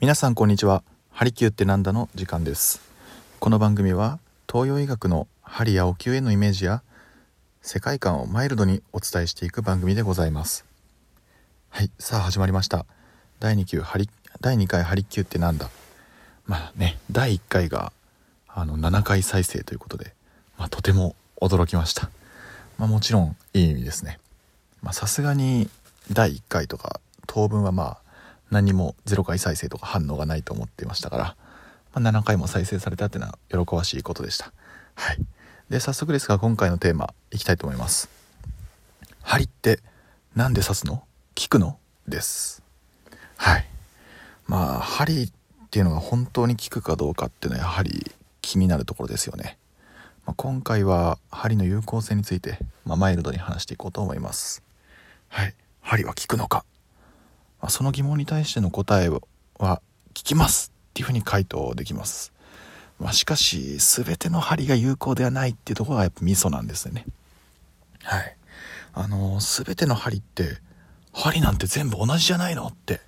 皆さんこんにちは。ハリキューってなんだの時間です。この番組は東洋医学の針やお灸へのイメージや世界観をマイルドにお伝えしていく番組でございます。はいさあ始まりました。第2級ハリ第2回ハリキューってなんだ。まあね第1回があの7回再生ということで、まあ、とても驚きました。まあ、もちろんいい意味ですね。まさすがに第1回とか当分はまあ何も0回再生とか反応がないと思っていましたから、まあ、7回も再生されたっていうのは喜ばしいことでした。はい。で早速ですが今回のテーマいきたいと思います。針って何で刺すの？効くの？です。はい。まあ針っていうのが本当に効くかどうかっていうのはやはり気になるところですよね、まあ、今回は針の有効性について、まあ、マイルドに話していこうと思います。はい。針は効くのか？まあ、その疑問に対しての答えは聞きますっていうふうに回答できます。まあ、しかし、全ての針が有効ではないっていうところがやっぱミソなんですよね。はい。あの、全ての針って、針なんて全部同じじゃないのって、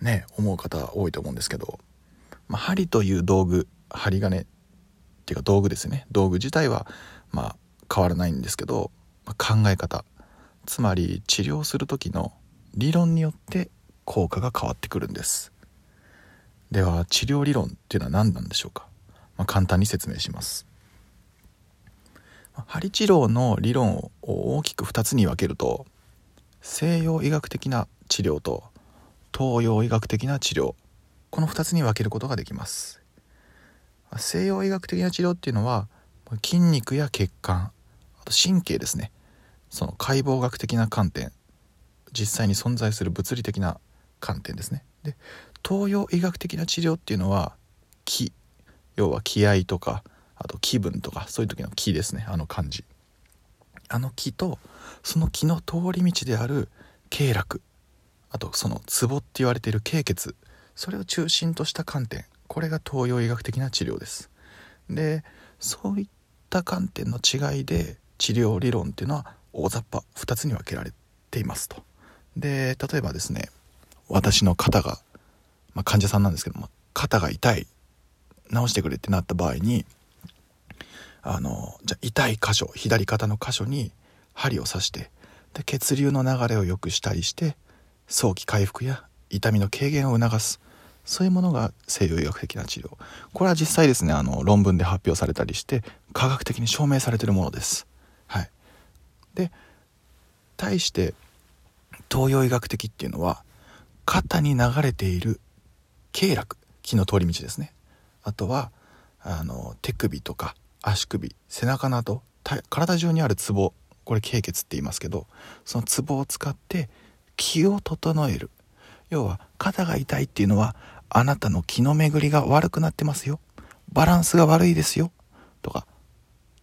ね、思う方多いと思うんですけど、まあ、針という道具、針金っていうか道具ですね。道具自体は、まあ、変わらないんですけど、まあ、考え方、つまり治療する時の理論によって効果が変わってくるんです。では治療理論っていうのは何なんでしょうか、まあ、簡単に説明します。針治療の理論を大きく2つに分けると西洋医学的な治療と東洋医学的な治療この2つに分けることができます。西洋医学的な治療っていうのは筋肉や血管あと神経ですね。その解剖学的な観点実際に存在する物理的な観点ですね。で東洋医学的な治療っていうのは気要は気合とかあと気分とかそういう時の気ですね。あの漢字あの気とその気の通り道である経絡。あとそのツボって言われている経血。それを中心とした観点。これが東洋医学的な治療です。でそういった観点の違いで治療理論っていうのは大雑把2つに分けられていますと。で例えばですね私の肩が、まあ、患者さんなんですけども肩が痛い治してくれってなった場合にあのじゃ痛い箇所左肩の箇所に針を刺してで血流の流れを良くしたりして早期回復や痛みの軽減を促すそういうものが西洋医学的な治療。これは実際ですねあの論文で発表されたりして科学的に証明されてるものです。はい。で対して東洋医学的っていうのは肩に流れている経絡気の通り道ですね。あとはあの手首とか足首背中など体中にあるツボこれ経血って言いますけどそのツボを使って気を整える。要は肩が痛いっていうのはあなたの気の巡りが悪くなってますよ。バランスが悪いですよ。とか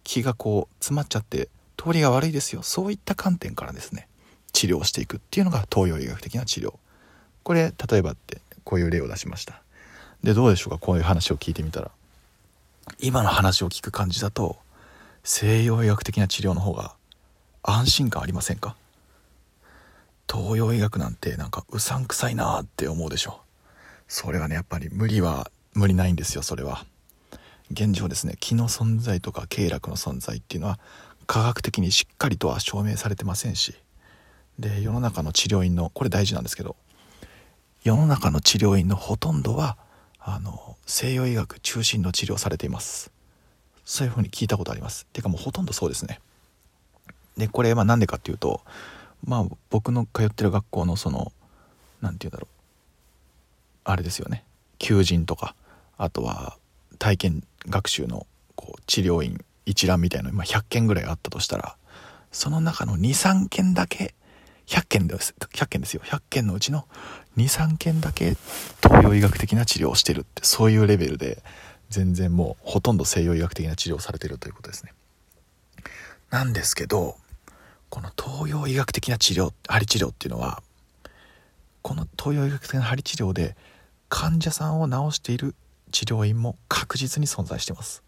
気がこう詰まっちゃって通りが悪いですよ。そういった観点からですね。治療していくっていうのが東洋医学的な治療。これ例えばってこういう例を出しました。でどうでしょうか？こういう話を聞いてみたら。今の話を聞く感じだと西洋医学的な治療の方が安心感ありませんか？東洋医学なんてなんかうさんくさいなって思うでしょ。それはねやっぱり無理は無理ないんですよそれは。現状ですね気の存在とか経絡の存在っていうのは科学的にしっかりとは証明されてませんし。で世の中の治療院のこれ大事なんですけど世の中の治療院のほとんどはあの西洋医学中心の治療されています。そういうふうに聞いたことあります。てかもうほとんどそうですね。でこれは何でかっていうとまあ僕の通ってる学校のその何て言うんだろう。あれですよね。求人とかあとは体験学習のこう治療院一覧みたいなの、まあ、100件ぐらいあったとしたらその中の23件だけ100件です100件ですよ。100件のうちの23件だけ東洋医学的な治療をしてるってそういうレベルで全然もうほとんど西洋医学的な治療をされてるということですね。なんですけどこの東洋医学的な治療針治療っていうのはこの東洋医学的な針治療で患者さんを治している治療院も確実に存在してます。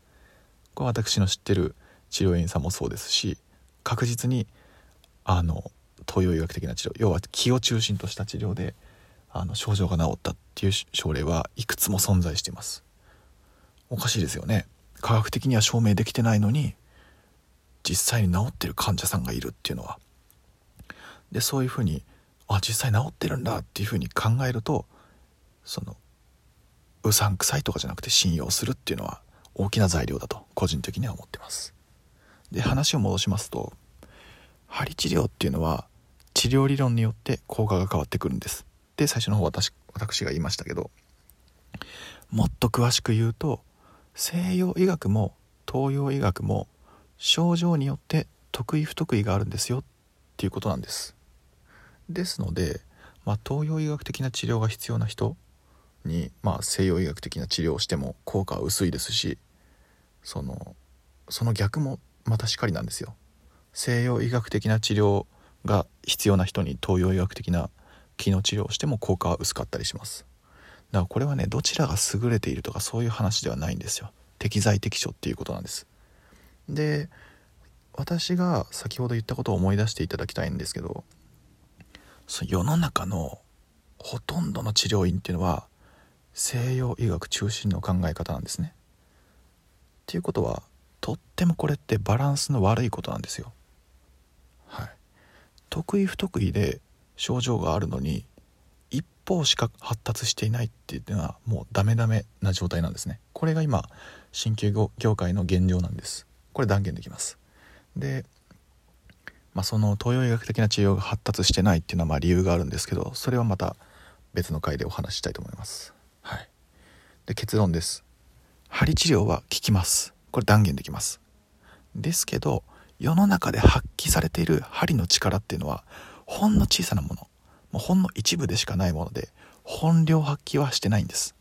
これ私の知ってる治療院さんもそうですし確実にあの東洋医学的な治療要は気を中心とした治療であの症状が治ったっていう症例はいくつも存在しています。おかしいですよね。科学的には証明できてないのに実際に治ってる患者さんがいるっていうのは。でそういうふうにあ実際治ってるんだっていうふうに考えるとそのうさんくさいとかじゃなくて信用するっていうのは大きな材料だと個人的には思ってます。で話を戻しますと針治療っていうのは治療理論によって効果が変わってくるんです。で最初の方私私が言いましたけどもっと詳しく言うと西洋医学も東洋医学も症状によって得意不得意があるんですよっていうことなんです。ですので、まあ、東洋医学的な治療が必要な人に、まあ、西洋医学的な治療をしても効果は薄いですしそのその逆もまたしかりなんですよ。西洋医学的な治療が必要な人に東洋医学的な機能治療をしても効果は薄かったりします。だからこれはねどちらが優れているとかそういう話ではないんですよ。適材適所っていうことなんです。で私が先ほど言ったことを思い出していただきたいんですけどその世の中のほとんどの治療院っていうのは西洋医学中心の考え方なんですね。っていうことはとってもこれってバランスの悪いことなんですよ。はい。得意不得意で症状があるのに一方しか発達していないっていうのはもうダメダメな状態なんですね。これが今鍼灸業界の現状なんです。これ断言できます。で、まあ、その東洋医学的な治療が発達してないっていうのはまあ理由があるんですけどそれはまた別の回でお話ししたいと思います。はい。で結論です。針治療は効きます。これ断言できます。ですけど世の中で発揮されている針の力っていうのはほんの小さなもの。もうほんの一部でしかないもので本領発揮はしてないんです。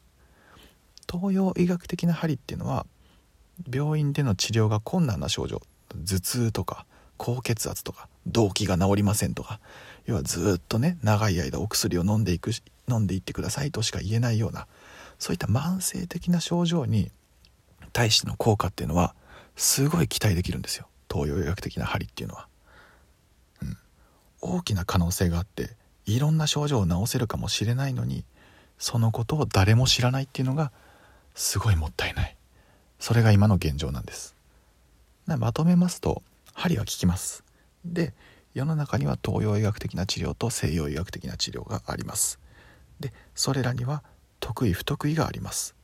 東洋医学的な針っていうのは病院での治療が困難な症状頭痛とか高血圧とか動悸が治りませんとか要はずっとね長い間お薬を飲んでいく飲んでいってくださいとしか言えないようなそういった慢性的な症状に対しての効果っていうのはすごい期待できるんですよ。東洋医学的な針っていうのは、うん、大きな可能性があっていろんな症状を治せるかもしれないのにそのことを誰も知らないっていうのがすごいもったいない。それが今の現状なんです。まとめますと針は効きます。で世の中には東洋医学的な治療と西洋医学的な治療があります。でそれらには得意不得意があります。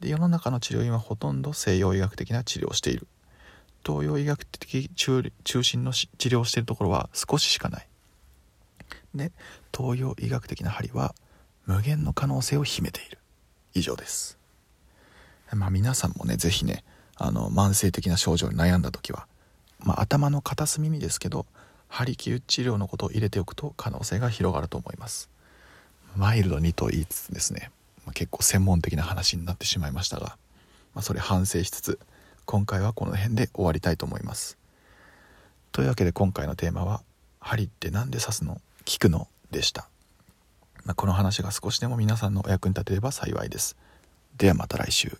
で世の中の治療院はほとんど西洋医学的な治療をしている。東洋医学的中心の治療をしているところは少ししかない。で東洋医学的な針は無限の可能性を秘めている。以上です。まあ皆さんもね是非ねあの慢性的な症状に悩んだ時は、まあ、頭の片隅にですけど針灸治療のことを入れておくと可能性が広がると思います。マイルドにと言いつつですね、まあ、結構専門的な話になってしまいましたが、まあ、それ反省しつつ今回はこの辺で終わりたいと思います。というわけで今回のテーマは「針って何で刺すの？聞くの?」でした、まあ、この話が少しでも皆さんのお役に立てれば幸いです。ではまた来週。